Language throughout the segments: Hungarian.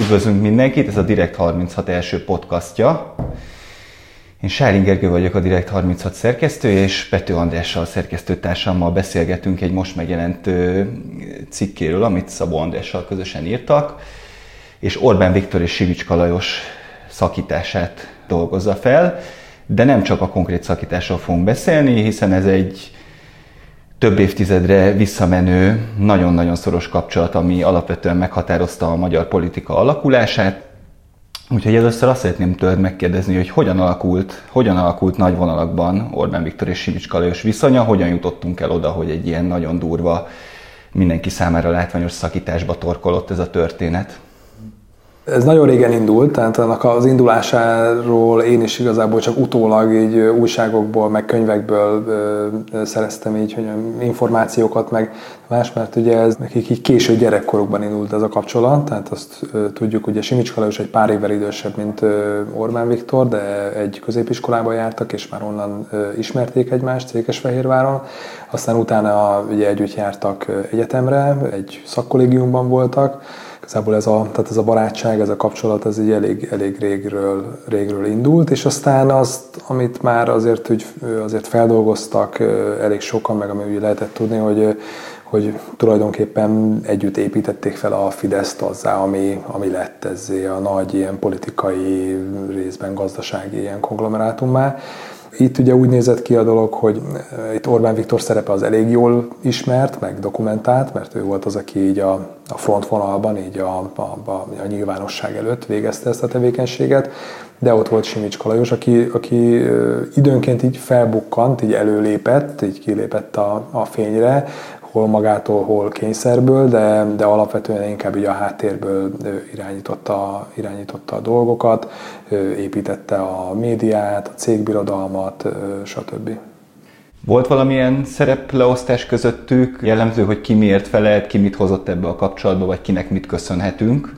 Üdvözlünk mindenkit, ez a Direkt 36 első podcastja. Én Sárin Gergő vagyok, a Direkt 36 szerkesztő, és Pető Andrással, szerkesztőtársammal beszélgetünk egy most megjelent cikkéről, amit Szabó Andrással közösen írtak, és Orbán Viktor és Sivicska Lajos szakítását dolgozza fel, de nem csak a konkrét szakításról fogunk beszélni, hiszen ez egy több évtizedre visszamenő, nagyon-nagyon szoros kapcsolat, ami alapvetően meghatározta a magyar politika alakulását. Úgyhogy először azt szeretném tőled megkérdezni, hogy hogyan alakult, hogyan alakult nagy vonalakban Orbán Viktor és Simicska Lajos viszonya, hogyan jutottunk el oda, hogy egy ilyen nagyon durva, mindenki számára látványos szakításba torkolott ez a történet. Ez nagyon régen indult, tehát annak az indulásáról én is igazából csak utólag így újságokból, meg könyvekből szereztem így hogy információkat, meg más, mert ugye ez nekik így késő gyerekkorukban indult ez a kapcsolat, tehát azt tudjuk, hogy Simicska Lajos egy pár évvel idősebb, mint Orbán Viktor, de egy középiskolába jártak, és már onnan ismerték egymást Székesfehérváron. Aztán utána ugye együtt jártak egyetemre, egy szakkollégiumban voltak, igazából ez a, tehát ez a barátság, ez a kapcsolat, ez egy elég, elég régről, régről indult, és aztán azt, amit már azért, hogy azért feldolgoztak elég sokan, meg ami úgy lehetett tudni, hogy, hogy tulajdonképpen együtt építették fel a Fideszt azzá, ami, ami lett ezzé a nagy ilyen politikai részben gazdasági ilyen konglomerátummá. Itt ugye úgy nézett ki a dolog, hogy eh, itt Orbán Viktor szerepe az elég jól ismert, meg dokumentált, mert ő volt az, aki így a, a frontvonalban, így a, a, a, a nyilvánosság előtt végezte ezt a tevékenységet, de ott volt Simics Kalajos, aki, aki eh, időnként így felbukkant, így előlépett, így kilépett a, a fényre, hol magától, hol kényszerből, de, de alapvetően inkább így a háttérből irányította, irányította a dolgokat, építette a médiát, a cégbirodalmat, stb. Volt valamilyen szerepleosztás közöttük, jellemző, hogy ki miért felelt, ki mit hozott ebbe a kapcsolatba, vagy kinek mit köszönhetünk?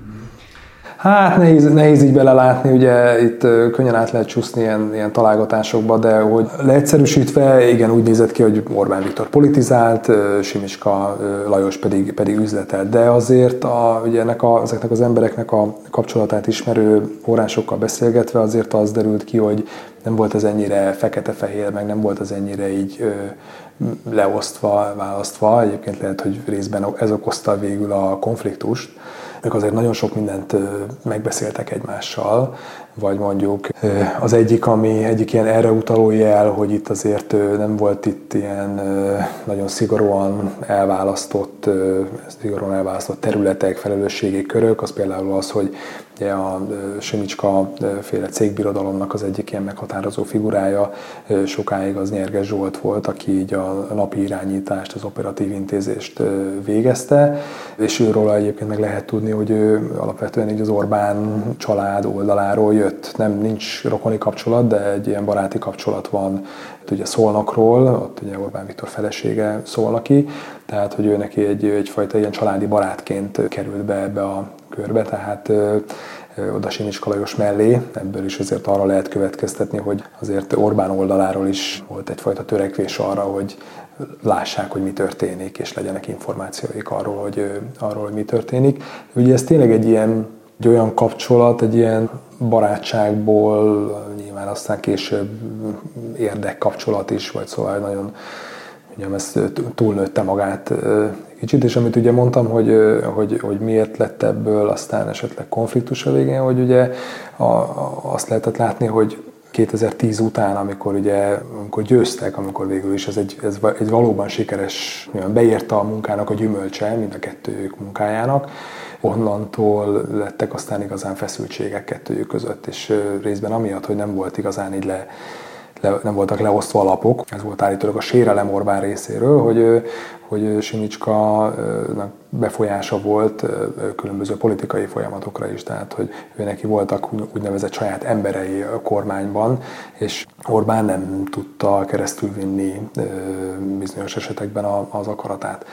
Hát nehéz, nehéz így belelátni, ugye itt könnyen át lehet csúszni ilyen, ilyen találgatásokba, de hogy leegyszerűsítve, igen, úgy nézett ki, hogy Orbán Viktor politizált, Simiska Lajos pedig, pedig üzletelt, de azért a, ugye ennek a, ezeknek az embereknek a kapcsolatát ismerő órásokkal beszélgetve azért az derült ki, hogy nem volt ez ennyire fekete-fehér, meg nem volt ez ennyire így leosztva, választva. Egyébként lehet, hogy részben ez okozta végül a konfliktust, ők azért nagyon sok mindent megbeszéltek egymással, vagy mondjuk az egyik, ami egyik ilyen erre utaló jel, hogy itt azért nem volt itt ilyen nagyon szigorúan elválasztott, szigorúan elválasztott területek, felelősségi körök, az például az, hogy ugye a Simicska féle cégbirodalomnak az egyik ilyen meghatározó figurája sokáig az Nyerges Zsolt volt, aki így a napi irányítást, az operatív intézést végezte, és őről egyébként meg lehet tudni, hogy ő alapvetően így az Orbán család oldaláról jött. Nem nincs rokoni kapcsolat, de egy ilyen baráti kapcsolat van ugye Szolnokról, ott ugye Orbán Viktor felesége Szolnaki, tehát hogy ő neki egy, egyfajta ilyen családi barátként került be ebbe a körbe, tehát oda Simics Kalajos mellé, ebből is azért arra lehet következtetni, hogy azért Orbán oldaláról is volt egyfajta törekvés arra, hogy lássák, hogy mi történik, és legyenek információik arról, hogy, arról, hogy mi történik. Ugye ez tényleg egy ilyen egy olyan kapcsolat, egy ilyen barátságból, nyilván aztán később érdekkapcsolat is, vagy szóval nagyon ugye ez túlnőtte magát kicsit, és amit ugye mondtam, hogy, hogy, hogy miért lett ebből aztán esetleg konfliktus a végén, hogy ugye a, a, azt lehetett látni, hogy 2010 után, amikor ugye amikor győztek, amikor végül is ez egy, ez egy valóban sikeres, beérte a munkának a gyümölcse, mind a kettőjük munkájának, onnantól lettek aztán igazán feszültségek kettőjük között, és részben amiatt, hogy nem volt igazán így le, le, nem voltak leosztva alapok. Ez volt állítólag a sérelem Orbán részéről, hogy, hogy Simicska befolyása volt különböző politikai folyamatokra is, tehát hogy ő neki voltak úgynevezett saját emberei a kormányban, és Orbán nem tudta keresztülvinni bizonyos esetekben az akaratát.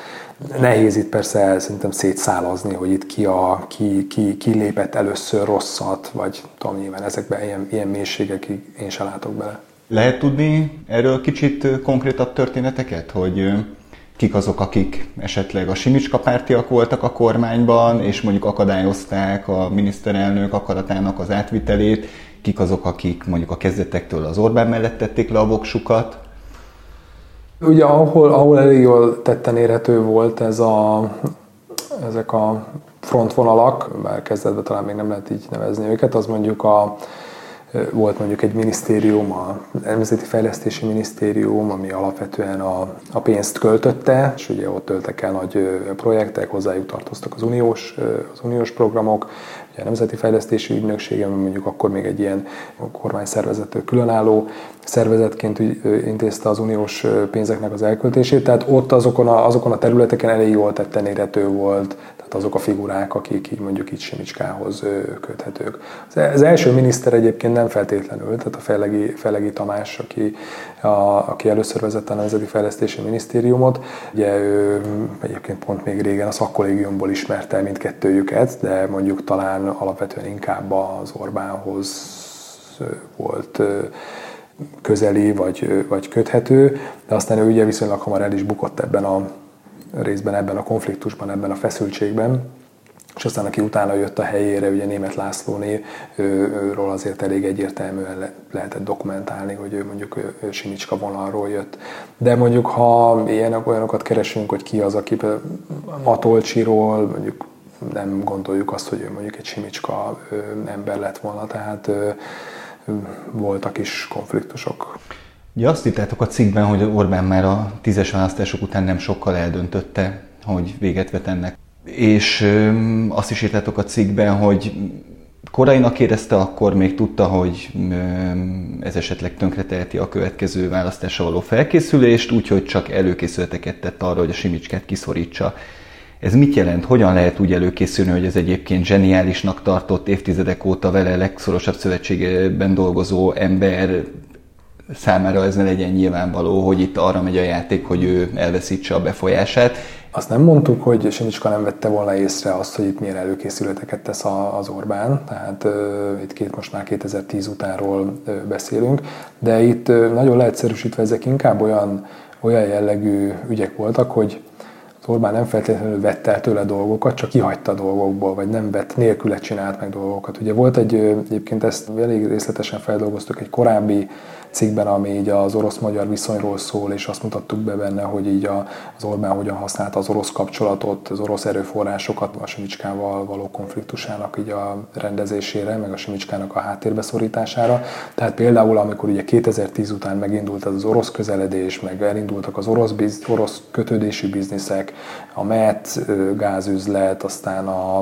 Nehéz itt persze szerintem szétszálazni, hogy itt ki, a, ki, ki, ki lépett először rosszat, vagy tudom nyilván ezekben ilyen, ilyen mélységekig én se látok bele. Lehet tudni erről kicsit konkrétabb történeteket, hogy kik azok, akik esetleg a Simicska pártiak voltak a kormányban, és mondjuk akadályozták a miniszterelnök akaratának az átvitelét, kik azok, akik mondjuk a kezdetektől az Orbán mellett tették le a voksukat. Ugye ahol, ahol elég jól tetten érhető volt ez a, ezek a frontvonalak, bár kezdetben talán még nem lehet így nevezni őket, az mondjuk a, volt mondjuk egy minisztérium, a Nemzeti Fejlesztési Minisztérium, ami alapvetően a, a pénzt költötte, és ugye ott töltek el nagy projektek, hozzájuk tartoztak az uniós, az uniós programok, ugye a Nemzeti Fejlesztési Ügynökség, ami mondjuk akkor még egy ilyen kormányszervezettől különálló szervezetként intézte az uniós pénzeknek az elköltését, tehát ott azokon a, azokon a területeken elég jól tetten érhető volt, tehát azok a figurák, akik így mondjuk itt Simicskához köthetők. Az első miniszter egyébként nem feltétlenül, tehát a Fellegi, Fellegi Tamás, aki, a, aki először vezette a Nemzeti Fejlesztési Minisztériumot, ugye ő egyébként pont még régen a szakkollégiumból ismerte mindkettőjüket, de mondjuk talán alapvetően inkább az Orbánhoz volt közeli vagy, vagy köthető, de aztán ő ugye viszonylag hamar el is bukott ebben a részben, ebben a konfliktusban, ebben a feszültségben, és aztán aki utána jött a helyére, ugye német Lászlóné, őről azért elég egyértelműen lehetett dokumentálni, hogy ő mondjuk ő Simicska vonalról jött. De mondjuk, ha ilyenek olyanokat keresünk, hogy ki az, aki Matolcsiról, mondjuk nem gondoljuk azt, hogy ő mondjuk egy Simicska ember lett volna, tehát voltak is konfliktusok. Ugye azt írtátok a cikkben, hogy Orbán már a tízes választások után nem sokkal eldöntötte, hogy véget vet ennek. És azt is írtátok a cikkben, hogy korainak érezte, akkor még tudta, hogy ez esetleg tönkreteheti a következő választásra való felkészülést, úgyhogy csak előkészületeket tett arra, hogy a Simicskát kiszorítsa. Ez mit jelent? Hogyan lehet úgy előkészülni, hogy ez egyébként zseniálisnak tartott évtizedek óta vele legszorosabb szövetségben dolgozó ember számára ez ne legyen nyilvánvaló, hogy itt arra megy a játék, hogy ő elveszítse a befolyását. Azt nem mondtuk, hogy Sinicska nem vette volna észre azt, hogy itt milyen előkészületeket tesz az Orbán, tehát uh, itt két, most már 2010 utánról uh, beszélünk, de itt uh, nagyon leegyszerűsítve ezek inkább olyan, olyan jellegű ügyek voltak, hogy Orbán nem feltétlenül vette el tőle dolgokat, csak kihagyta dolgokból, vagy nem vett, nélküle csinált meg dolgokat. Ugye volt egy, egyébként ezt elég részletesen feldolgoztuk, egy korábbi cikkben, ami így az orosz-magyar viszonyról szól, és azt mutattuk be benne, hogy így az Orbán hogyan használta az orosz kapcsolatot, az orosz erőforrásokat a Simicskával való konfliktusának így a rendezésére, meg a Simicskának a háttérbeszorítására. Tehát például, amikor ugye 2010 után megindult az orosz közeledés, meg elindultak az orosz, biz, orosz kötődési bizniszek, a MET gázüzlet, aztán a,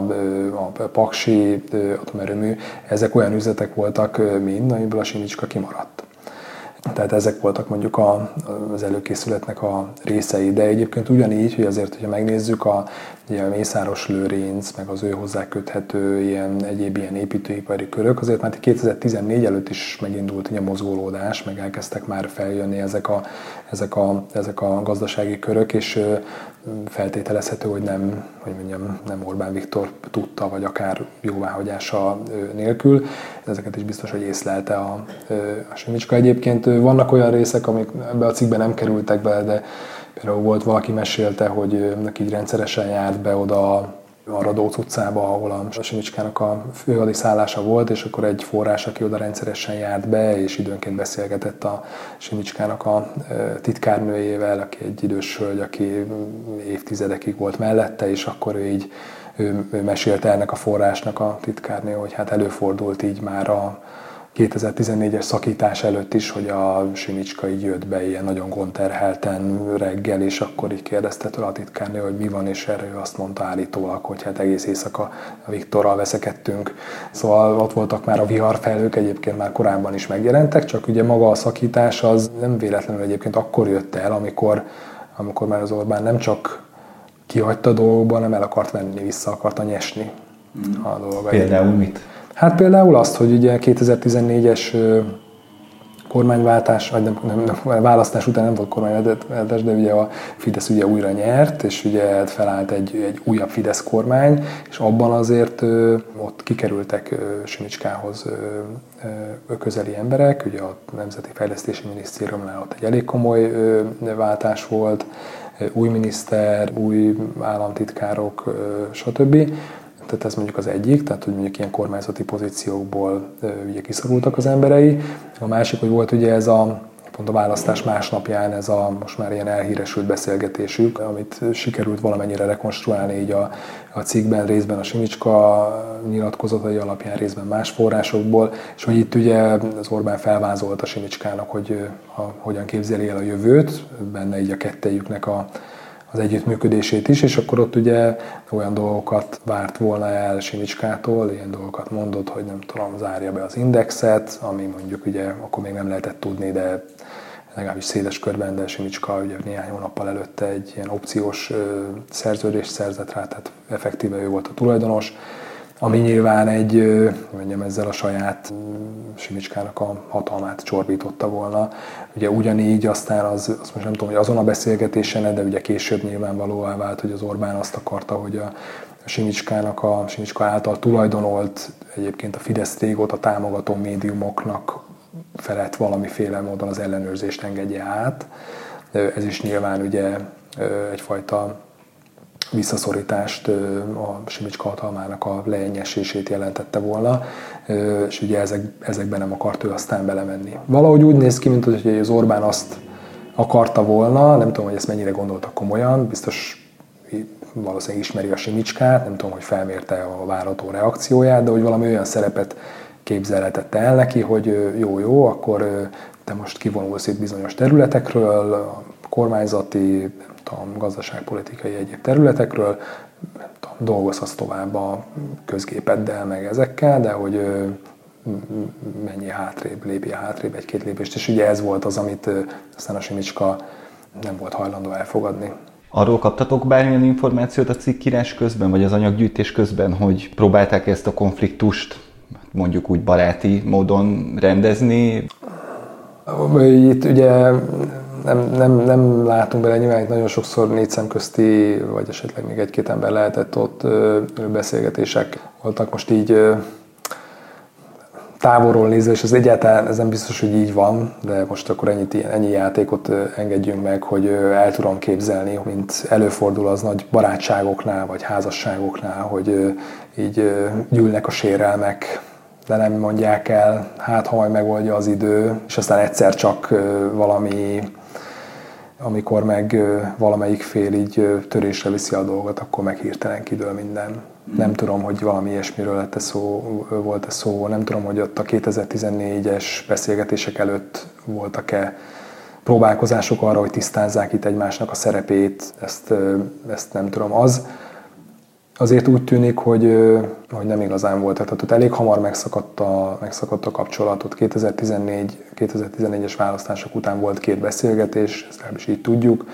a Paksi atomerőmű, ezek olyan üzletek voltak mind, amiből a Simicska kimaradt. Tehát ezek voltak mondjuk a, az előkészületnek a részei. De egyébként ugyanígy, hogy azért, hogyha megnézzük a, ugye a Mészáros Lőrinc, meg az ő hozzá köthető ilyen, egyéb ilyen építőipari körök, azért már 2014 előtt is megindult a mozgolódás, meg elkezdtek már feljönni ezek a, ezek a, ezek a gazdasági körök, és feltételezhető, hogy nem, hogy mondjam, nem Orbán Viktor tudta, vagy akár jóváhagyása nélkül. Ezeket is biztos, hogy észlelte a, a Simicska. Egyébként vannak olyan részek, amik ebbe a cikkbe nem kerültek be, de például volt valaki mesélte, hogy neki rendszeresen járt be oda a Radóc utcába, ahol a Simicskának a főhadiszállása volt, és akkor egy forrás, aki oda rendszeresen járt be, és időnként beszélgetett a Simicskának a titkárnőjével, aki egy idős hölgy, aki évtizedekig volt mellette, és akkor ő így ő, ő mesélte ennek a forrásnak a titkárnő, hogy hát előfordult így már a 2014-es szakítás előtt is, hogy a Simicska így jött be ilyen nagyon gondterhelten reggel, és akkor így kérdezte tőle a titkárnő, hogy mi van, és erre ő azt mondta állítólag, hogy hát egész éjszaka Viktorral veszekedtünk. Szóval ott voltak már a viharfelhők, egyébként már korábban is megjelentek, csak ugye maga a szakítás az nem véletlenül egyébként akkor jött el, amikor, amikor már az Orbán nem csak kihagyta dolgokban, hanem el akart venni, vissza akarta nyesni a dolgait. Például mit? Hát például azt, hogy ugye 2014-es kormányváltás, vagy nem, nem, nem, választás után nem volt kormányváltás, de ugye a Fidesz ugye újra nyert, és ugye felállt egy, egy újabb Fidesz kormány, és abban azért ö, ott kikerültek ö, Simicskához ö, ö, közeli emberek, ugye a Nemzeti Fejlesztési Minisztériumnál ott egy elég komoly ö, váltás volt, új miniszter, új államtitkárok, stb. Tehát ez mondjuk az egyik, tehát hogy mondjuk ilyen kormányzati pozíciókból ugye kiszorultak az emberei. A másik, hogy volt ugye ez a pont a választás másnapján ez a most már ilyen elhíresült beszélgetésük, amit sikerült valamennyire rekonstruálni így a, a cikkben, részben a Simicska nyilatkozatai alapján, részben más forrásokból, és hogy itt ugye az Orbán felvázolt a Simicskának, hogy a, hogyan képzeli el a jövőt, benne így a kettejüknek a, az együttműködését is, és akkor ott ugye olyan dolgokat várt volna el Simicskától, ilyen dolgokat mondott, hogy nem tudom, zárja be az indexet, ami mondjuk ugye akkor még nem lehetett tudni, de legalábbis széles körben, de Simicska ugye néhány hónappal előtte egy ilyen opciós szerződést szerzett rá, tehát effektíve ő volt a tulajdonos, ami nyilván egy, mondjam, ezzel a saját Simicskának a hatalmát csorbította volna. Ugye ugyanígy aztán az, azt most nem tudom, hogy azon a beszélgetésen, de ugye később nyilvánvalóvá vált, hogy az Orbán azt akarta, hogy a Simicskának, a Simicska által tulajdonolt egyébként a Fidesz régóta támogató médiumoknak felett valamiféle módon az ellenőrzést engedje át. Ez is nyilván ugye egyfajta visszaszorítást, a Simicska hatalmának a leenyesését jelentette volna, és ugye ezek, ezekben nem akart ő aztán belemenni. Valahogy úgy néz ki, mint hogy az Orbán azt akarta volna, nem tudom, hogy ezt mennyire gondolta komolyan, biztos valószínűleg ismeri a Simicskát, nem tudom, hogy felmérte a várható reakcióját, de hogy valami olyan szerepet képzelhetette el neki, hogy jó-jó, akkor te most kivonulsz itt bizonyos területekről, a kormányzati, tudom, gazdaságpolitikai egyéb területekről, tudom, dolgozhatsz tovább a közgépeddel, meg ezekkel, de hogy mennyi hátrébb, lépje hátrébb egy-két lépést, és ugye ez volt az, amit aztán a Simicska nem volt hajlandó elfogadni. Arról kaptatok bármilyen információt a cikkírás közben, vagy az anyaggyűjtés közben, hogy próbálták ezt a konfliktust mondjuk úgy baráti módon rendezni? Itt ugye nem, nem, nem látunk bele, nyilván itt nagyon sokszor négy szemközti, vagy esetleg még egy-két ember lehetett ott beszélgetések voltak. Most így távolról nézve, és ez egyáltalán ez nem biztos, hogy így van, de most akkor ennyit, ennyi játékot engedjünk meg, hogy el tudom képzelni, mint előfordul az nagy barátságoknál, vagy házasságoknál, hogy így gyűlnek a sérelmek, de nem mondják el, hát ha majd megoldja az idő, és aztán egyszer csak valami, amikor meg valamelyik fél így törésre viszi a dolgot, akkor meg hirtelen kidől minden. Nem tudom, hogy valami ilyesmiről lett szó, volt-e szó, nem tudom, hogy ott a 2014-es beszélgetések előtt voltak-e próbálkozások arra, hogy tisztázzák itt egymásnak a szerepét, ezt, ezt nem tudom. Az, azért úgy tűnik, hogy, hogy nem igazán volt. Tehát ott elég hamar megszakadt a, megszakadt a kapcsolatot. 2014, 2014-es választások után volt két beszélgetés, ezt legalábbis így tudjuk.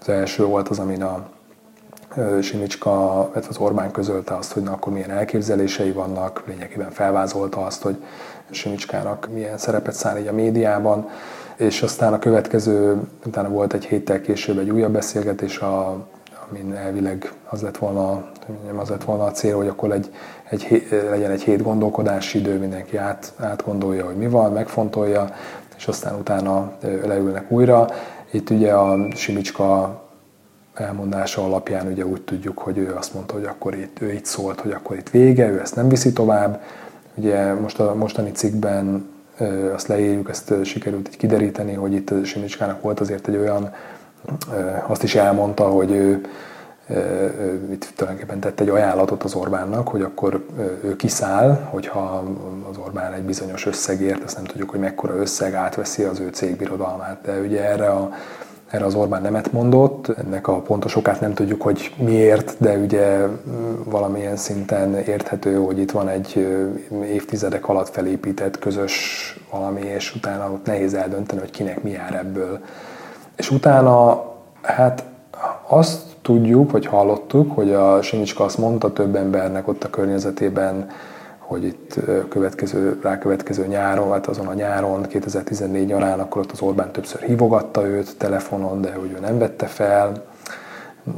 Az első volt az, amin a Simicska, illetve az Orbán közölte azt, hogy na, akkor milyen elképzelései vannak, lényegében felvázolta azt, hogy Simicskának milyen szerepet száll így a médiában, és aztán a következő, utána volt egy héttel később egy újabb beszélgetés a amin elvileg az lett volna, az lett volna a cél, hogy akkor egy, egy, legyen egy hét gondolkodási idő, mindenki át, átgondolja, hogy mi van, megfontolja, és aztán utána leülnek újra. Itt ugye a Simicska elmondása alapján ugye úgy tudjuk, hogy ő azt mondta, hogy akkor itt, ő itt szólt, hogy akkor itt vége, ő ezt nem viszi tovább. Ugye most a mostani cikkben azt leírjuk, ezt sikerült így kideríteni, hogy itt Simicskának volt azért egy olyan azt is elmondta, hogy ő itt tulajdonképpen tett egy ajánlatot az Orbánnak, hogy akkor ő kiszáll, hogyha az Orbán egy bizonyos összegért, azt nem tudjuk, hogy mekkora összeg átveszi az ő cégbirodalmát, de ugye erre a erre az Orbán nemet mondott, ennek a pontos okát nem tudjuk, hogy miért, de ugye valamilyen szinten érthető, hogy itt van egy évtizedek alatt felépített közös valami, és utána ott nehéz eldönteni, hogy kinek mi jár ebből. És utána, hát azt tudjuk, vagy hallottuk, hogy a Simicska azt mondta több embernek ott a környezetében, hogy itt következő, rákövetkező nyáron, hát azon a nyáron, 2014 nyarán, akkor ott az Orbán többször hívogatta őt telefonon, de hogy ő nem vette fel.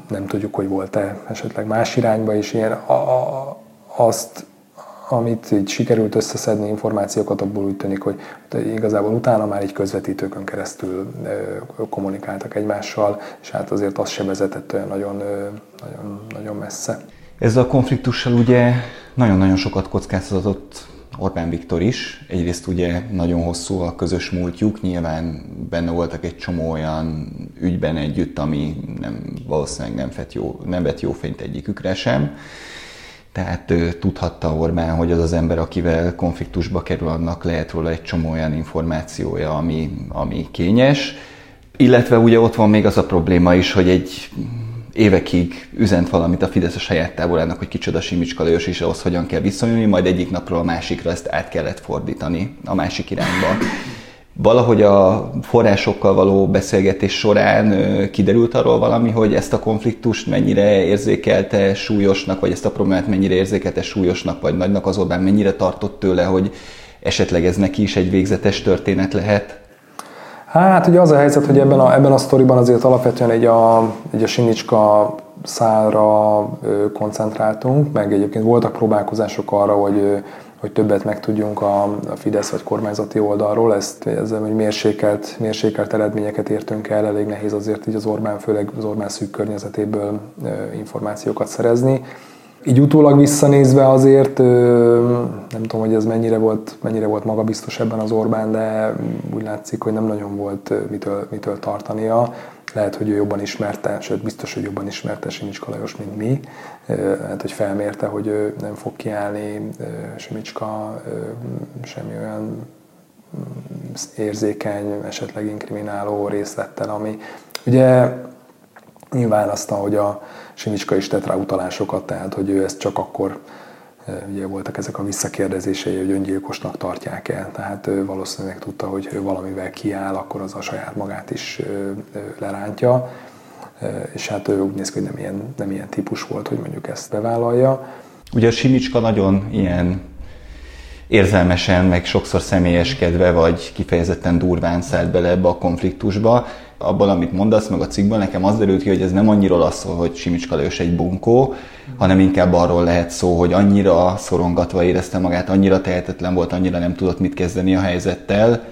Nem tudjuk, hogy volt-e esetleg más irányba is ilyen. A, a, azt, amit így sikerült összeszedni információkat, abból úgy tűnik, hogy igazából utána már egy közvetítőkön keresztül kommunikáltak egymással, és hát azért az se vezetett olyan nagyon, nagyon, nagyon messze. Ezzel a konfliktussal ugye nagyon-nagyon sokat kockáztatott Orbán Viktor is. Egyrészt ugye nagyon hosszú a közös múltjuk, nyilván benne voltak egy csomó olyan ügyben együtt, ami nem, valószínűleg nem vett jó, nem vett jó fényt egyikükre sem. Tehát tudhatta Orbán, hogy az az ember, akivel konfliktusba kerül, annak lehet róla egy csomó olyan információja, ami, ami kényes. Illetve ugye ott van még az a probléma is, hogy egy évekig üzent valamit a Fidesz a saját tábolának, hogy kicsoda Simicska Lajos és ahhoz hogyan kell viszonyulni, majd egyik napról a másikra ezt át kellett fordítani a másik irányba. Valahogy a forrásokkal való beszélgetés során kiderült arról valami, hogy ezt a konfliktust mennyire érzékelte súlyosnak, vagy ezt a problémát mennyire érzékelte súlyosnak, vagy nagynak az Orbán mennyire tartott tőle, hogy esetleg ez neki is egy végzetes történet lehet? Hát ugye az a helyzet, hogy ebben a, ebben a sztoriban azért alapvetően egy a, egy a Sinicska szálra koncentráltunk, meg egyébként voltak próbálkozások arra, hogy hogy többet megtudjunk a, a Fidesz vagy kormányzati oldalról, ezt ezzel, hogy mérsékelt, mérsékelt eredményeket értünk el, elég nehéz azért így az Orbán, főleg az Orbán szűk környezetéből információkat szerezni. Így utólag visszanézve azért, nem tudom, hogy ez mennyire volt, mennyire volt magabiztos ebben az Orbán, de úgy látszik, hogy nem nagyon volt mitől, mitől tartania. Lehet, hogy ő jobban ismerte, sőt biztos, hogy jobban ismerte Simicska Lajos, mint mi. Lehet, hogy felmérte, hogy ő nem fog kiállni Simicska semmi olyan mm, érzékeny, esetleg inkrimináló részlettel, ami ugye nyilván azt, hogy a Simicska is tett rá utalásokat, tehát hogy ő ezt csak akkor ugye voltak ezek a visszakérdezései, hogy öngyilkosnak tartják el, tehát ő valószínűleg tudta, hogy ő valamivel kiáll, akkor az a saját magát is lerántja, és hát ő úgy néz ki, hogy nem ilyen, nem ilyen típus volt, hogy mondjuk ezt bevállalja. Ugye a Simicska nagyon ilyen érzelmesen, meg sokszor személyeskedve, vagy kifejezetten durván szállt bele ebbe a konfliktusba, abban, amit mondasz, meg a cikkben, nekem az derült ki, hogy ez nem annyira az szól, hogy Simicska Lajos egy bunkó, hanem inkább arról lehet szó, hogy annyira szorongatva érezte magát, annyira tehetetlen volt, annyira nem tudott mit kezdeni a helyzettel,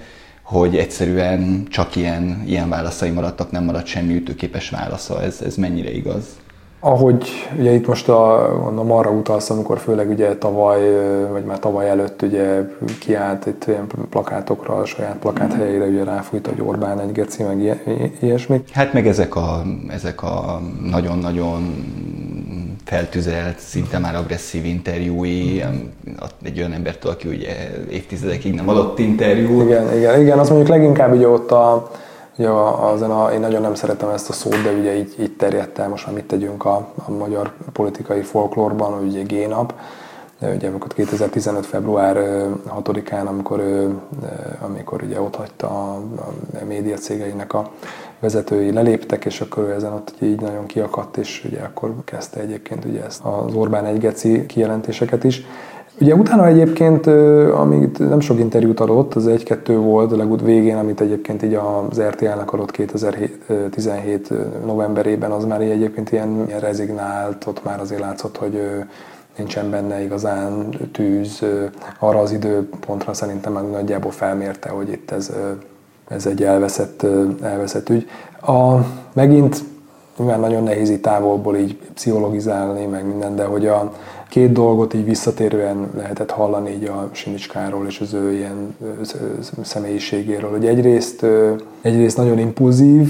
hogy egyszerűen csak ilyen, ilyen válaszai maradtak, nem maradt semmi ütőképes válasza. Ez, ez mennyire igaz? Ahogy ugye itt most a, mondom, arra utalsz, amikor főleg ugye tavaly, vagy már tavaly előtt ugye kiállt itt ilyen plakátokra, a saját plakát helyére ugye ráfújt, hogy Orbán egy geci, meg ilyesmi. Hát meg ezek a, ezek a nagyon-nagyon feltüzelt, szinte már agresszív interjúi, egy olyan embertől, aki ugye évtizedekig nem adott interjút. Igen, igen, igen, az mondjuk leginkább ugye ott a, Ugye azon a, én nagyon nem szeretem ezt a szót, de ugye így, így terjedt el, most már mit tegyünk a, a magyar politikai folklórban, ugye G-nap, ugye amikor 2015. február 6-án, amikor, amikor ugye ott hagyta a, a média cégeinek a vezetői leléptek, és akkor ezen ott így nagyon kiakadt, és ugye akkor kezdte egyébként ugye ezt az Orbán egy geci kijelentéseket is. Ugye utána egyébként, amíg nem sok interjút adott, az egy-kettő volt a legút végén, amit egyébként így az RTL-nek adott 2017 novemberében, az már így egyébként ilyen, ilyen rezignált, ott már azért látszott, hogy nincsen benne igazán tűz. Arra az időpontra szerintem már nagyjából felmérte, hogy itt ez, ez egy elveszett, elveszett ügy. A, megint nyilván nagyon nehéz így távolból így pszichologizálni, meg minden, de hogy a, két dolgot így visszatérően lehetett hallani így a Simicskáról és az ő ilyen személyiségéről, hogy egyrészt, egyrészt nagyon impulzív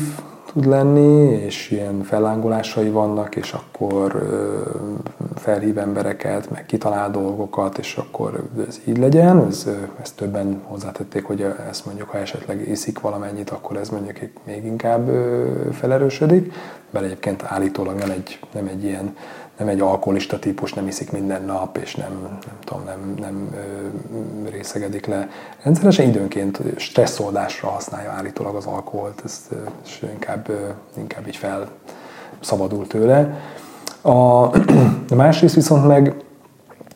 tud lenni, és ilyen fellángolásai vannak, és akkor felhív embereket, meg kitalál dolgokat, és akkor ez így legyen. Ez, ezt többen hozzátették, hogy ezt mondjuk, ha esetleg iszik valamennyit, akkor ez mondjuk még inkább felerősödik, mert egyébként állítólag nem egy, nem egy ilyen nem egy alkoholista típus, nem iszik minden nap, és nem, nem tudom, nem, nem ö, részegedik le. Rendszeresen időnként stresszoldásra használja állítólag az alkoholt, ez, és inkább, ö, inkább így felszabadul tőle. A, a másrészt viszont meg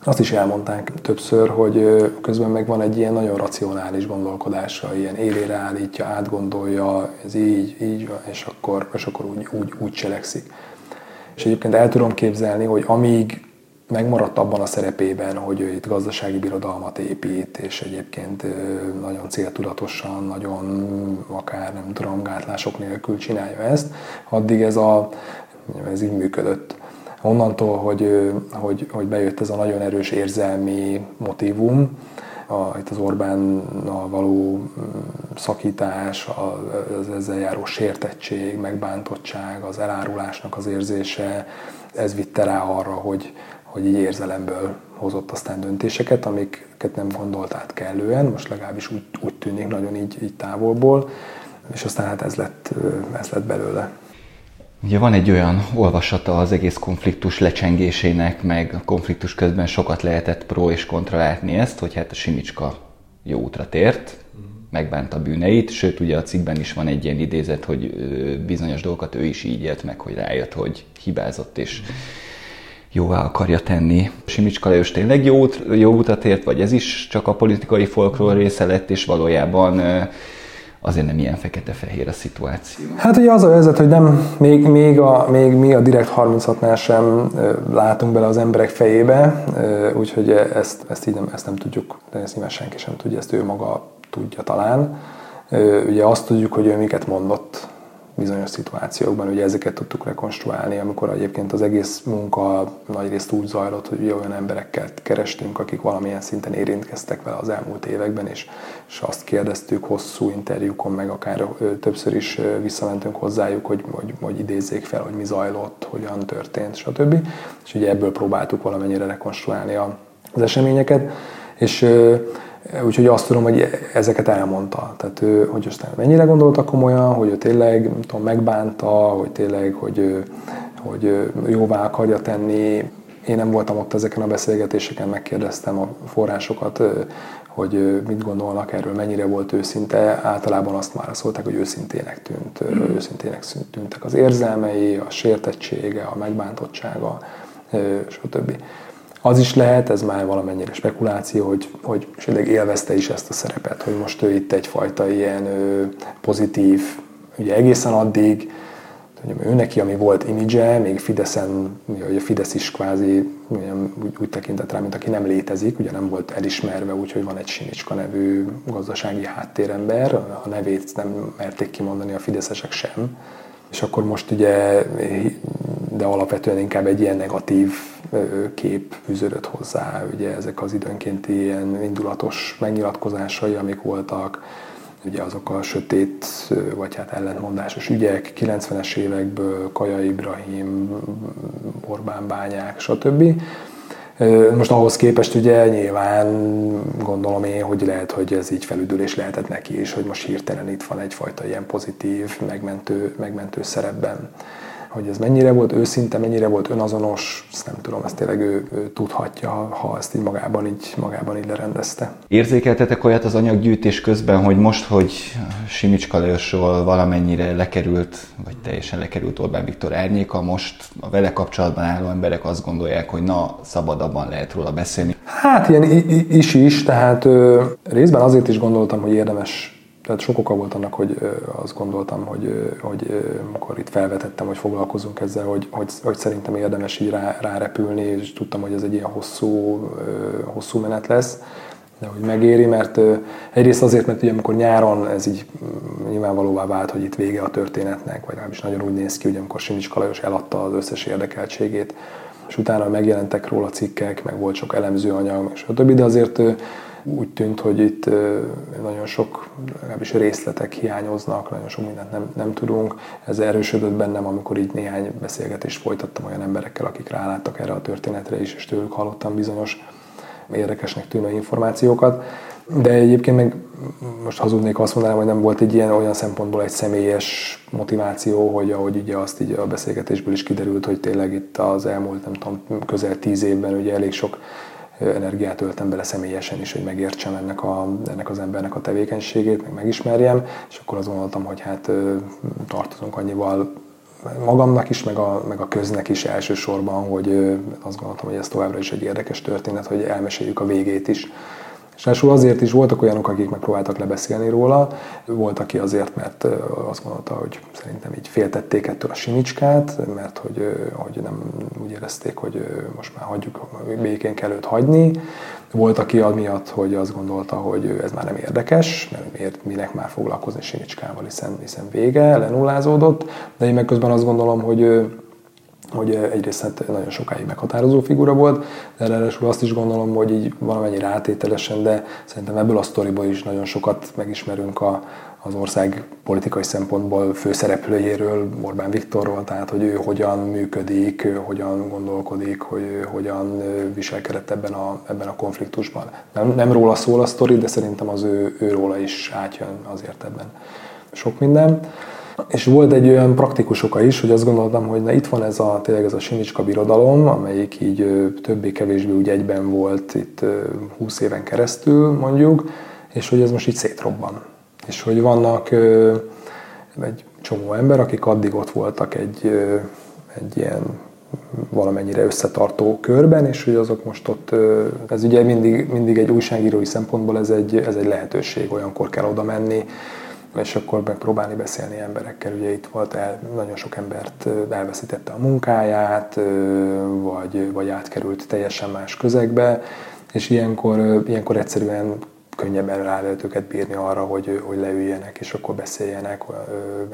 azt is elmondták többször, hogy közben meg van egy ilyen nagyon racionális gondolkodása, ilyen élére állítja, átgondolja, ez így, így, és akkor, és akkor úgy, úgy, úgy cselekszik. És egyébként el tudom képzelni, hogy amíg megmaradt abban a szerepében, hogy ő itt gazdasági birodalmat épít, és egyébként nagyon céltudatosan, nagyon akár nem tudom, gátlások nélkül csinálja ezt, addig ez, a, ez így működött. Onnantól, hogy, hogy, hogy bejött ez a nagyon erős érzelmi motivum, a, itt az Orbánnal való mm, szakítás, az ezzel járó sértettség, megbántottság, az elárulásnak az érzése, ez vitte rá arra, hogy, hogy így érzelemből hozott aztán döntéseket, amiket nem gondolt át kellően, most legalábbis úgy, úgy tűnik nagyon így, így távolból, és aztán hát ez lett, ez lett belőle. Ugye van egy olyan olvasata az egész konfliktus lecsengésének, meg a konfliktus közben sokat lehetett pro és kontra látni ezt, hogy hát a Simicska jó útra tért, megbánta bűneit, sőt ugye a cikkben is van egy ilyen idézet, hogy bizonyos dolgokat ő is így élt meg, hogy rájött, hogy hibázott és jóvá akarja tenni. Simicska Lajos tényleg jó, út, jó utat ért, vagy ez is csak a politikai folklór része lett, és valójában azért nem ilyen fekete-fehér a szituáció. Hát ugye az a helyzet, hogy nem, még, még, a, még mi a Direkt 36-nál sem látunk bele az emberek fejébe, úgyhogy ezt, ezt így nem, ezt nem tudjuk, de ezt nyilván senki sem tudja, ezt ő maga tudja talán. Ugye azt tudjuk, hogy ő miket mondott bizonyos szituációkban, ugye ezeket tudtuk rekonstruálni, amikor egyébként az egész munka nagyrészt úgy zajlott, hogy olyan emberekkel kerestünk, akik valamilyen szinten érintkeztek vele az elmúlt években, és, és azt kérdeztük hosszú interjúkon, meg akár többször is visszamentünk hozzájuk, hogy, hogy, hogy idézzék fel, hogy mi zajlott, hogyan történt, stb. És ugye ebből próbáltuk valamennyire rekonstruálni az eseményeket, és Úgyhogy azt tudom, hogy ezeket elmondta. Tehát ő, hogy aztán mennyire gondolta komolyan, hogy ő tényleg nem tudom, megbánta, hogy tényleg, hogy, hogy jóvá akarja tenni. Én nem voltam ott ezeken a beszélgetéseken, megkérdeztem a forrásokat, hogy mit gondolnak erről, mennyire volt őszinte. Általában azt válaszolták, hogy őszintének tűnt, őszintének tűntek az érzelmei, a sértettsége, a megbántottsága, stb. Az is lehet, ez már valamennyire spekuláció, hogy, hogy esetleg élvezte is ezt a szerepet, hogy most ő itt egyfajta ilyen ö, pozitív, ugye egészen addig, hogy ő neki, ami volt imidzse, még Fideszen, hogy a Fidesz is kvázi úgy, úgy tekintett rá, mint aki nem létezik, ugye nem volt elismerve, úgyhogy van egy Sinicska nevű gazdasági háttérember, a nevét nem merték kimondani a fideszesek sem, és akkor most ugye, de alapvetően inkább egy ilyen negatív kép fűződött hozzá, ugye ezek az időnkénti ilyen indulatos megnyilatkozásai, amik voltak, ugye azok a sötét, vagy hát ellentmondásos ügyek, 90-es évekből, Kaja Ibrahim, Orbán bányák, stb. Most ahhoz képest ugye nyilván gondolom én, hogy lehet, hogy ez így felüdülés lehetett neki is, hogy most hirtelen itt van egyfajta ilyen pozitív, megmentő, megmentő szerepben hogy ez mennyire volt őszinte, mennyire volt önazonos, ezt nem tudom, ezt tényleg ő, ő tudhatja, ha ezt így magában így, magában így lerendezte. Érzékeltetek olyat az anyaggyűjtés közben, hogy most, hogy Simicska Lajosról valamennyire lekerült, vagy teljesen lekerült Orbán Viktor árnyéka, most a vele kapcsolatban álló emberek azt gondolják, hogy na, szabadabban lehet róla beszélni. Hát ilyen is is, tehát ö, részben azért is gondoltam, hogy érdemes tehát sok oka volt annak, hogy azt gondoltam, hogy, hogy amikor itt felvetettem, hogy foglalkozunk ezzel, hogy, hogy, hogy szerintem érdemes így rá, rárepülni, és tudtam, hogy ez egy ilyen hosszú, hosszú menet lesz, de hogy megéri, mert egyrészt azért, mert ugye amikor nyáron ez így mm, nyilvánvalóvá vált, hogy itt vége a történetnek, vagy legalábbis nagyon úgy néz ki, hogy amikor Simics Kalajos eladta az összes érdekeltségét, és utána megjelentek róla cikkek, meg volt sok elemző anyag, és a többi, de azért úgy tűnt, hogy itt nagyon sok, legalábbis részletek hiányoznak, nagyon sok mindent nem, nem tudunk. Ez erősödött bennem, amikor így néhány beszélgetést folytattam olyan emberekkel, akik ráláttak erre a történetre is, és tőlük hallottam bizonyos érdekesnek tűnő információkat. De egyébként meg most hazudnék, azt mondanám, hogy nem volt egy ilyen olyan szempontból egy személyes motiváció, hogy ahogy ugye azt így a beszélgetésből is kiderült, hogy tényleg itt az elmúlt, nem tudom, közel tíz évben ugye elég sok energiát öltem bele személyesen is, hogy megértsem ennek, a, ennek az embernek a tevékenységét, meg megismerjem, és akkor azt gondoltam, hogy hát tartozunk annyival magamnak is, meg a, meg a köznek is elsősorban, hogy azt gondoltam, hogy ez továbbra is egy érdekes történet, hogy elmeséljük a végét is. És ráadásul azért is voltak olyanok, akik megpróbáltak lebeszélni róla, volt, aki azért, mert azt gondolta, hogy szerintem így féltették ettől a simicskát, mert hogy, hogy nem úgy érezték, hogy most már hagyjuk, békén kell őt hagyni. Volt, aki amiatt, hogy azt gondolta, hogy ez már nem érdekes, mert miért, minek már foglalkozni simicskával, hiszen, hiszen vége, lenullázódott, de én meg közben azt gondolom, hogy hogy egyrészt hát nagyon sokáig meghatározó figura volt, de ráadásul azt is gondolom, hogy így valamennyire átételesen, de szerintem ebből a sztoriból is nagyon sokat megismerünk a, az ország politikai szempontból főszereplőjéről, Orbán Viktorról, tehát hogy ő hogyan működik, ő hogyan gondolkodik, hogy ő hogyan viselkedett ebben a, ebben a konfliktusban. Nem, nem róla szól a sztori, de szerintem az ő, ő róla is átjön azért ebben sok minden. És volt egy olyan praktikus oka is, hogy azt gondoltam, hogy na itt van ez a, tényleg ez a Sinicska birodalom, amelyik így többé-kevésbé úgy egyben volt itt 20 éven keresztül mondjuk, és hogy ez most így szétrobban. És hogy vannak egy csomó ember, akik addig ott voltak egy, egy ilyen valamennyire összetartó körben, és hogy azok most ott, ez ugye mindig, mindig egy újságírói szempontból ez egy, ez egy lehetőség, olyankor kell oda menni, és akkor megpróbálni beszélni emberekkel. Ugye itt volt el, nagyon sok embert elveszítette a munkáját, vagy, vagy átkerült teljesen más közegbe, és ilyenkor, ilyenkor egyszerűen könnyebben rá lehet őket bírni arra, hogy, hogy leüljenek, és akkor beszéljenek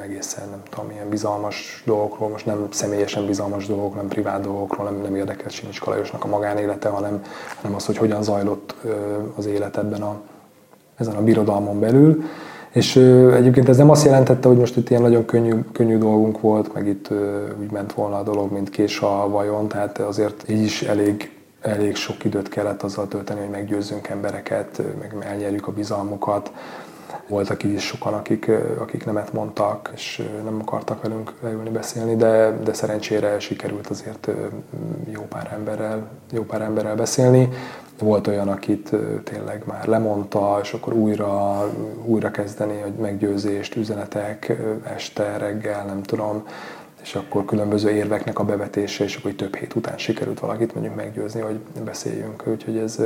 egészen, nem tudom, ilyen bizalmas dolgokról, most nem személyesen bizalmas dolgok, nem privát dolgokról, nem, nem érdekel Simics Kalajosnak a magánélete, hanem, hanem az, hogy hogyan zajlott az élet ebben a, ezen a birodalmon belül. És egyébként ez nem azt jelentette, hogy most itt ilyen nagyon könnyű, könnyű dolgunk volt, meg itt úgy ment volna a dolog, mint kés a vajon, tehát azért így is elég, elég sok időt kellett azzal tölteni, hogy meggyőzzünk embereket, meg elnyerjük a bizalmukat. Voltak így is sokan, akik, akik nemet mondtak, és nem akartak velünk leülni beszélni, de, de szerencsére sikerült azért jó pár emberrel, jó pár emberrel beszélni. Volt olyan, akit tényleg már lemondta, és akkor újra, újra kezdeni, hogy meggyőzést, üzenetek, este, reggel, nem tudom, és akkor különböző érveknek a bevetése, és akkor több hét után sikerült valakit mondjuk meggyőzni, hogy beszéljünk. Úgyhogy ez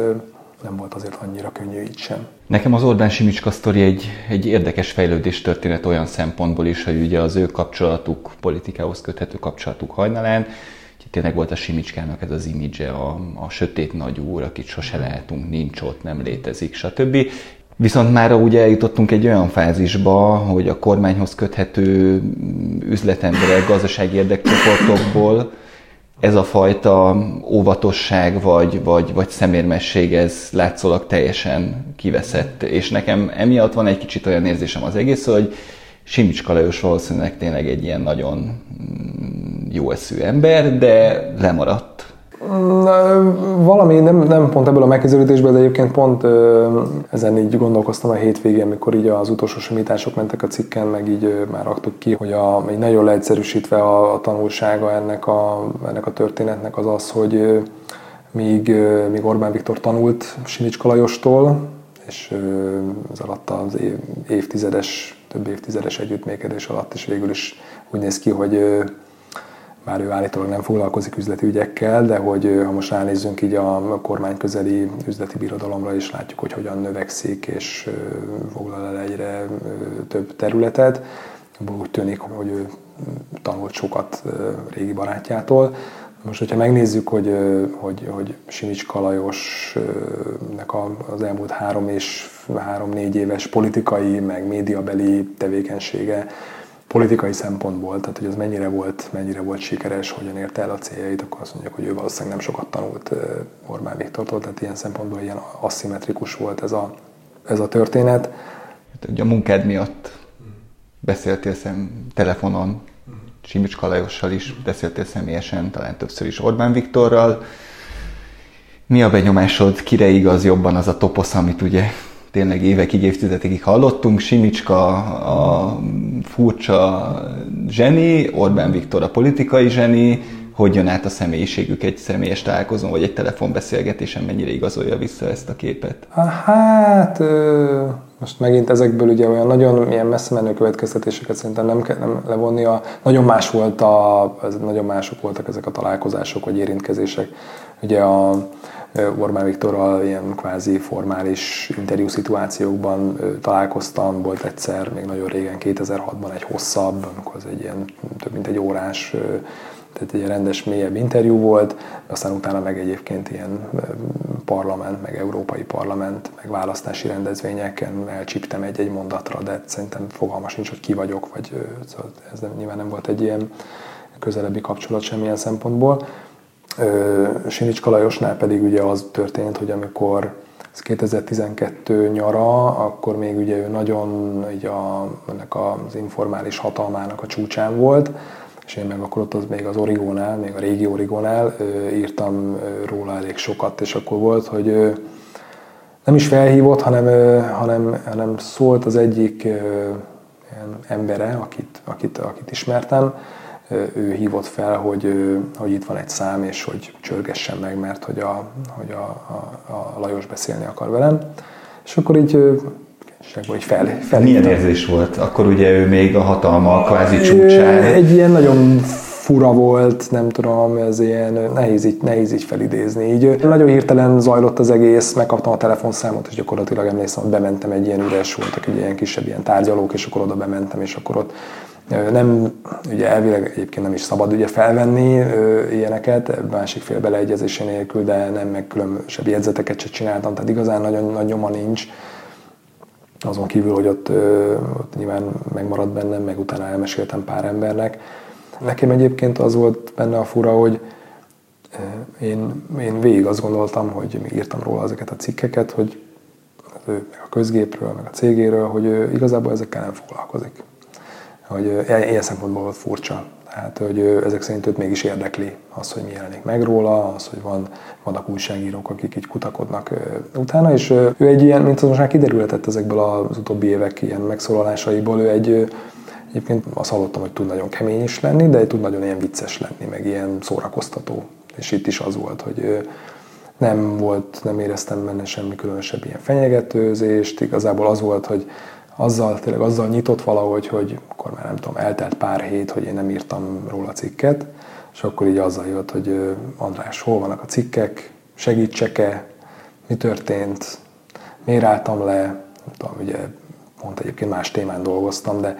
nem volt azért annyira könnyű így sem. Nekem az Orbán Simicska sztori egy, egy érdekes fejlődés történet olyan szempontból is, hogy ugye az ő kapcsolatuk, politikához köthető kapcsolatuk hajnalán, tényleg volt a Simicskának ez az imidzse, a, a sötét nagy úr, akit sose látunk, nincs ott, nem létezik, stb. Viszont már ugye eljutottunk egy olyan fázisba, hogy a kormányhoz köthető üzletemberek, gazdasági érdekcsoportokból ez a fajta óvatosság vagy, vagy, vagy szemérmesség, ez látszólag teljesen kiveszett. És nekem emiatt van egy kicsit olyan érzésem az egész, hogy Simicska Lajos valószínűleg tényleg egy ilyen nagyon jó eszű ember, de lemaradt. Valami nem, nem pont ebből a megközelítésből, de egyébként pont ö, ezen így gondolkoztam a hétvégén, amikor így az utolsó simítások mentek a cikken, meg így ö, már raktuk ki, hogy a, így nagyon leegyszerűsítve a, a tanulsága ennek a, ennek a történetnek az az, hogy ö, míg, ö, míg Orbán Viktor tanult Sinicska Lajostól, és ö, az alatt az év, évtizedes, több évtizedes együttműködés alatt is végül is úgy néz ki, hogy ö, bár ő állítólag nem foglalkozik üzleti ügyekkel, de hogy ha most ránézzünk így a kormány közeli üzleti birodalomra is látjuk, hogy hogyan növekszik és foglal el egyre több területet, úgy tűnik, hogy ő tanult sokat régi barátjától. Most, hogyha megnézzük, hogy, hogy, hogy Simics Kalajosnak az elmúlt három és három-négy éves politikai, meg médiabeli tevékenysége politikai szempontból, tehát hogy az mennyire volt, mennyire volt sikeres, hogyan érte el a céljait, akkor azt mondjuk, hogy ő valószínűleg nem sokat tanult Orbán Viktortól, tehát ilyen szempontból ilyen aszimmetrikus volt ez a, ez a történet. Hát, ugye a munkád miatt beszéltél szem telefonon, Simics Kalajossal is beszéltél személyesen, talán többször is Orbán Viktorral. Mi a benyomásod, kire igaz jobban az a toposz, amit ugye tényleg évekig, évtizedekig hallottunk, Simicska a furcsa zseni, Orbán Viktor a politikai zseni, hogy jön át a személyiségük egy személyes találkozón, vagy egy telefonbeszélgetésen, mennyire igazolja vissza ezt a képet? Hát, most megint ezekből ugye olyan nagyon ilyen messze menő következtetéseket szerintem nem kell nem levonni. A, nagyon más volt a, nagyon mások voltak ezek a találkozások vagy érintkezések Ugye a Orbán Viktorral ilyen kvázi formális interjú szituációkban találkoztam, volt egyszer, még nagyon régen, 2006-ban egy hosszabb, amikor az egy ilyen több mint egy órás tehát egy rendes, mélyebb interjú volt, aztán utána meg egyébként ilyen parlament, meg európai parlament, meg választási rendezvényeken elcsíptem egy-egy mondatra, de szerintem fogalmas nincs, hogy ki vagyok, vagy szóval ez nem, nyilván nem volt egy ilyen közelebbi kapcsolat semmilyen szempontból. Sinics Kalajosnál pedig ugye az történt, hogy amikor ez 2012 nyara, akkor még ugye ő nagyon így a, ennek az informális hatalmának a csúcsán volt, és én meg akkor ott az még az Origónál, még a régi Origónál írtam róla elég sokat, és akkor volt, hogy nem is felhívott, hanem, hanem, hanem szólt az egyik embere, akit, akit, akit ismertem, ő hívott fel, hogy, hogy itt van egy szám, és hogy csörgessen meg, mert hogy a, hogy a, a, a Lajos beszélni akar velem. És akkor így így fel, fel Milyen érzés volt? Akkor ugye ő még a hatalma kvázi csúcsán. Egy ilyen nagyon fura volt, nem tudom, ez ilyen nehéz így, nehéz így felidézni. Így nagyon hirtelen zajlott az egész, megkaptam a telefonszámot, és gyakorlatilag emlékszem, hogy bementem egy ilyen üres, voltak egy ilyen kisebb ilyen tárgyalók, és akkor oda bementem, és akkor ott nem, ugye elvileg egyébként nem is szabad ugye felvenni ö, ilyeneket, másik fél beleegyezése nélkül, de nem meg különböző jegyzeteket se csináltam, tehát igazán nagyon nagy nyoma nincs. Azon kívül, hogy ott, ott nyilván megmaradt bennem, meg utána elmeséltem pár embernek. Nekem egyébként az volt benne a fura, hogy én, én végig azt gondoltam, hogy még írtam róla ezeket a cikkeket, hogy ő, meg a közgépről, meg a cégéről, hogy ő igazából ezekkel nem foglalkozik hogy ilyen szempontból volt furcsa. Tehát, hogy ezek szerint őt mégis érdekli az, hogy mi jelenik meg róla, az, hogy van, vannak újságírók, akik így kutakodnak utána, és ő egy ilyen, mint az most már kiderülhetett ezekből az utóbbi évek ilyen megszólalásaiból, ő egy Egyébként azt hallottam, hogy tud nagyon kemény is lenni, de tud nagyon ilyen vicces lenni, meg ilyen szórakoztató. És itt is az volt, hogy nem volt, nem éreztem benne semmi különösebb ilyen fenyegetőzést, igazából az volt, hogy azzal, tényleg azzal nyitott valahogy, hogy akkor már nem tudom, eltelt pár hét, hogy én nem írtam róla cikket, és akkor így azzal jött, hogy András, hol vannak a cikkek, segítsek-e, mi történt, miért álltam le, nem tudom, ugye pont egyébként más témán dolgoztam, de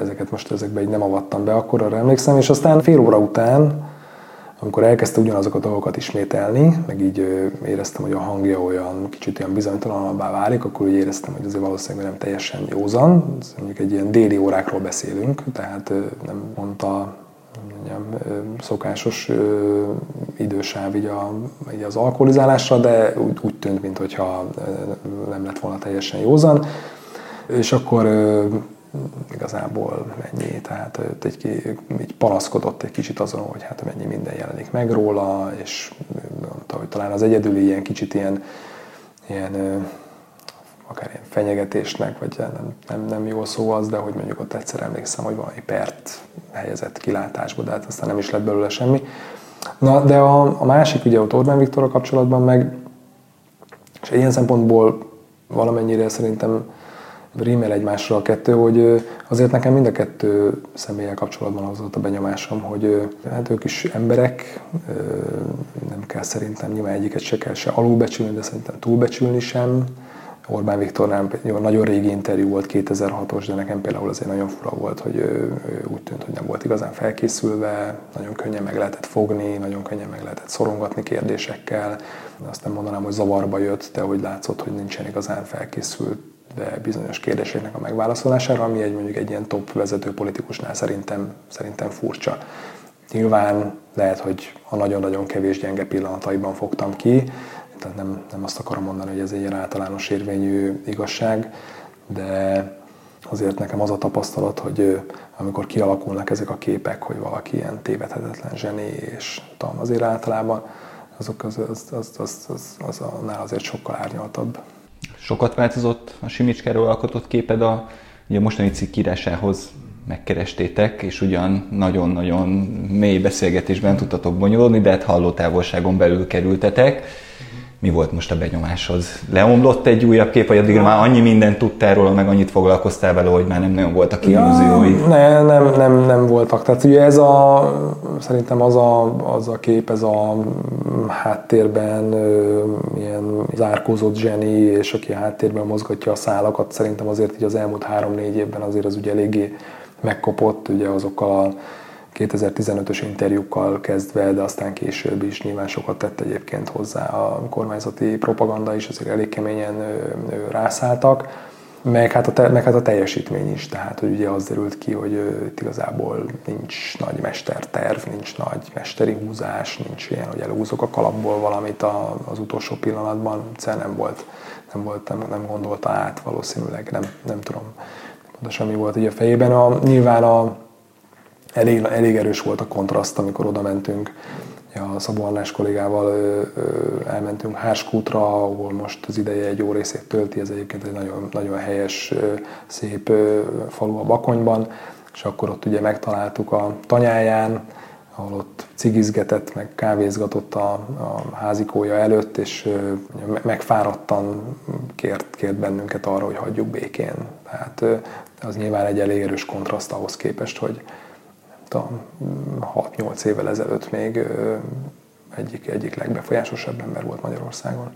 ezeket most ezekbe így nem avattam be, akkor arra emlékszem, és aztán fél óra után amikor elkezdte ugyanazokat a dolgokat ismételni, meg így éreztem, hogy a hangja olyan kicsit olyan bizonytalanabbá válik, akkor úgy éreztem, hogy azért valószínűleg nem teljesen józan. Ez mondjuk egy ilyen déli órákról beszélünk, tehát nem mondta mondjam, szokásos idősáv így, a, így az alkoholizálásra, de úgy, úgy tűnt, mintha nem lett volna teljesen józan. És akkor igazából mennyi, tehát egy, egy panaszkodott egy kicsit azon, hogy hát mennyi minden jelenik meg róla, és mondta, hogy talán az egyedüli ilyen kicsit ilyen, ilyen akár ilyen fenyegetésnek, vagy nem, nem, nem jó szó az, de hogy mondjuk ott egyszer emlékszem, hogy valami pert helyezett kilátásba, de hát aztán nem is lett belőle semmi. Na, de a, a másik ugye ott Orbán Viktorral kapcsolatban meg, és ilyen szempontból valamennyire szerintem rímel egymásra a kettő, hogy azért nekem mind a kettő személlyel kapcsolatban az volt a benyomásom, hogy hát ők is emberek, nem kell szerintem nyilván egyiket se kell se alulbecsülni, de szerintem túlbecsülni sem. Orbán Viktornál nagyon régi interjú volt, 2006-os, de nekem például azért nagyon fura volt, hogy ő, úgy tűnt, hogy nem volt igazán felkészülve, nagyon könnyen meg lehetett fogni, nagyon könnyen meg lehetett szorongatni kérdésekkel. Azt nem mondanám, hogy zavarba jött, de hogy látszott, hogy nincsen igazán felkészült de bizonyos kérdéseknek a megválaszolására, ami egy mondjuk egy ilyen top vezető politikusnál szerintem, szerintem furcsa. Nyilván lehet, hogy a nagyon-nagyon kevés gyenge pillanataiban fogtam ki, tehát nem, nem azt akarom mondani, hogy ez egy ilyen általános érvényű igazság, de azért nekem az a tapasztalat, hogy amikor kialakulnak ezek a képek, hogy valaki ilyen tévedhetetlen zseni, és tudom, azért általában azok az, az, az, az, az, az annál azért sokkal árnyaltabb. Sokat változott a Simicskáról alkotott képed a, ugye a mostani cikk írásához megkerestétek, és ugyan nagyon-nagyon mély beszélgetésben tudtatok bonyolódni, de hát halló távolságon belül kerültetek. Mi volt most a benyomásod? Leomlott egy újabb kép, vagy addigra már annyi mindent tudtál róla, meg annyit foglalkoztál vele, hogy már nem nagyon voltak illúziói? Ja, ne, nem, nem, nem voltak. Tehát ugye ez a, szerintem az a, az a kép, ez a háttérben ilyen zárkózott zseni, és aki háttérben mozgatja a szálakat, szerintem azért így az elmúlt három-négy évben azért az ugye eléggé megkopott, ugye azokkal a 2015-ös interjúkkal kezdve, de aztán később is nyilván sokat tett egyébként hozzá a kormányzati propaganda is, azért elég keményen rászálltak. Meg hát, a te, meg hát a teljesítmény is, tehát hogy ugye az derült ki, hogy itt igazából nincs nagy mesterterv, nincs nagy mesteri húzás, nincs ilyen, hogy elhúzok a kalapból valamit a, az utolsó pillanatban, egyszerűen nem volt, nem, volt nem, nem gondolta át valószínűleg, nem, nem tudom pontosan mi volt így a fejében. A, nyilván a, elég, elég erős volt a kontraszt, amikor oda mentünk. A Szabó Annás kollégával ö, ö, elmentünk Háskútra, ahol most az ideje egy jó részét tölti, ez egyébként egy nagyon, nagyon helyes, ö, szép ö, falu a Bakonyban, és akkor ott ugye megtaláltuk a tanyáján, ahol ott cigizgetett, meg kávézgatott a, a házikója előtt, és ö, megfáradtan kért, kért bennünket arra, hogy hagyjuk békén. Tehát ö, az nyilván egy elég erős kontraszt ahhoz képest, hogy, tudom, 6-8 évvel ezelőtt még egyik, egyik legbefolyásosabb ember volt Magyarországon.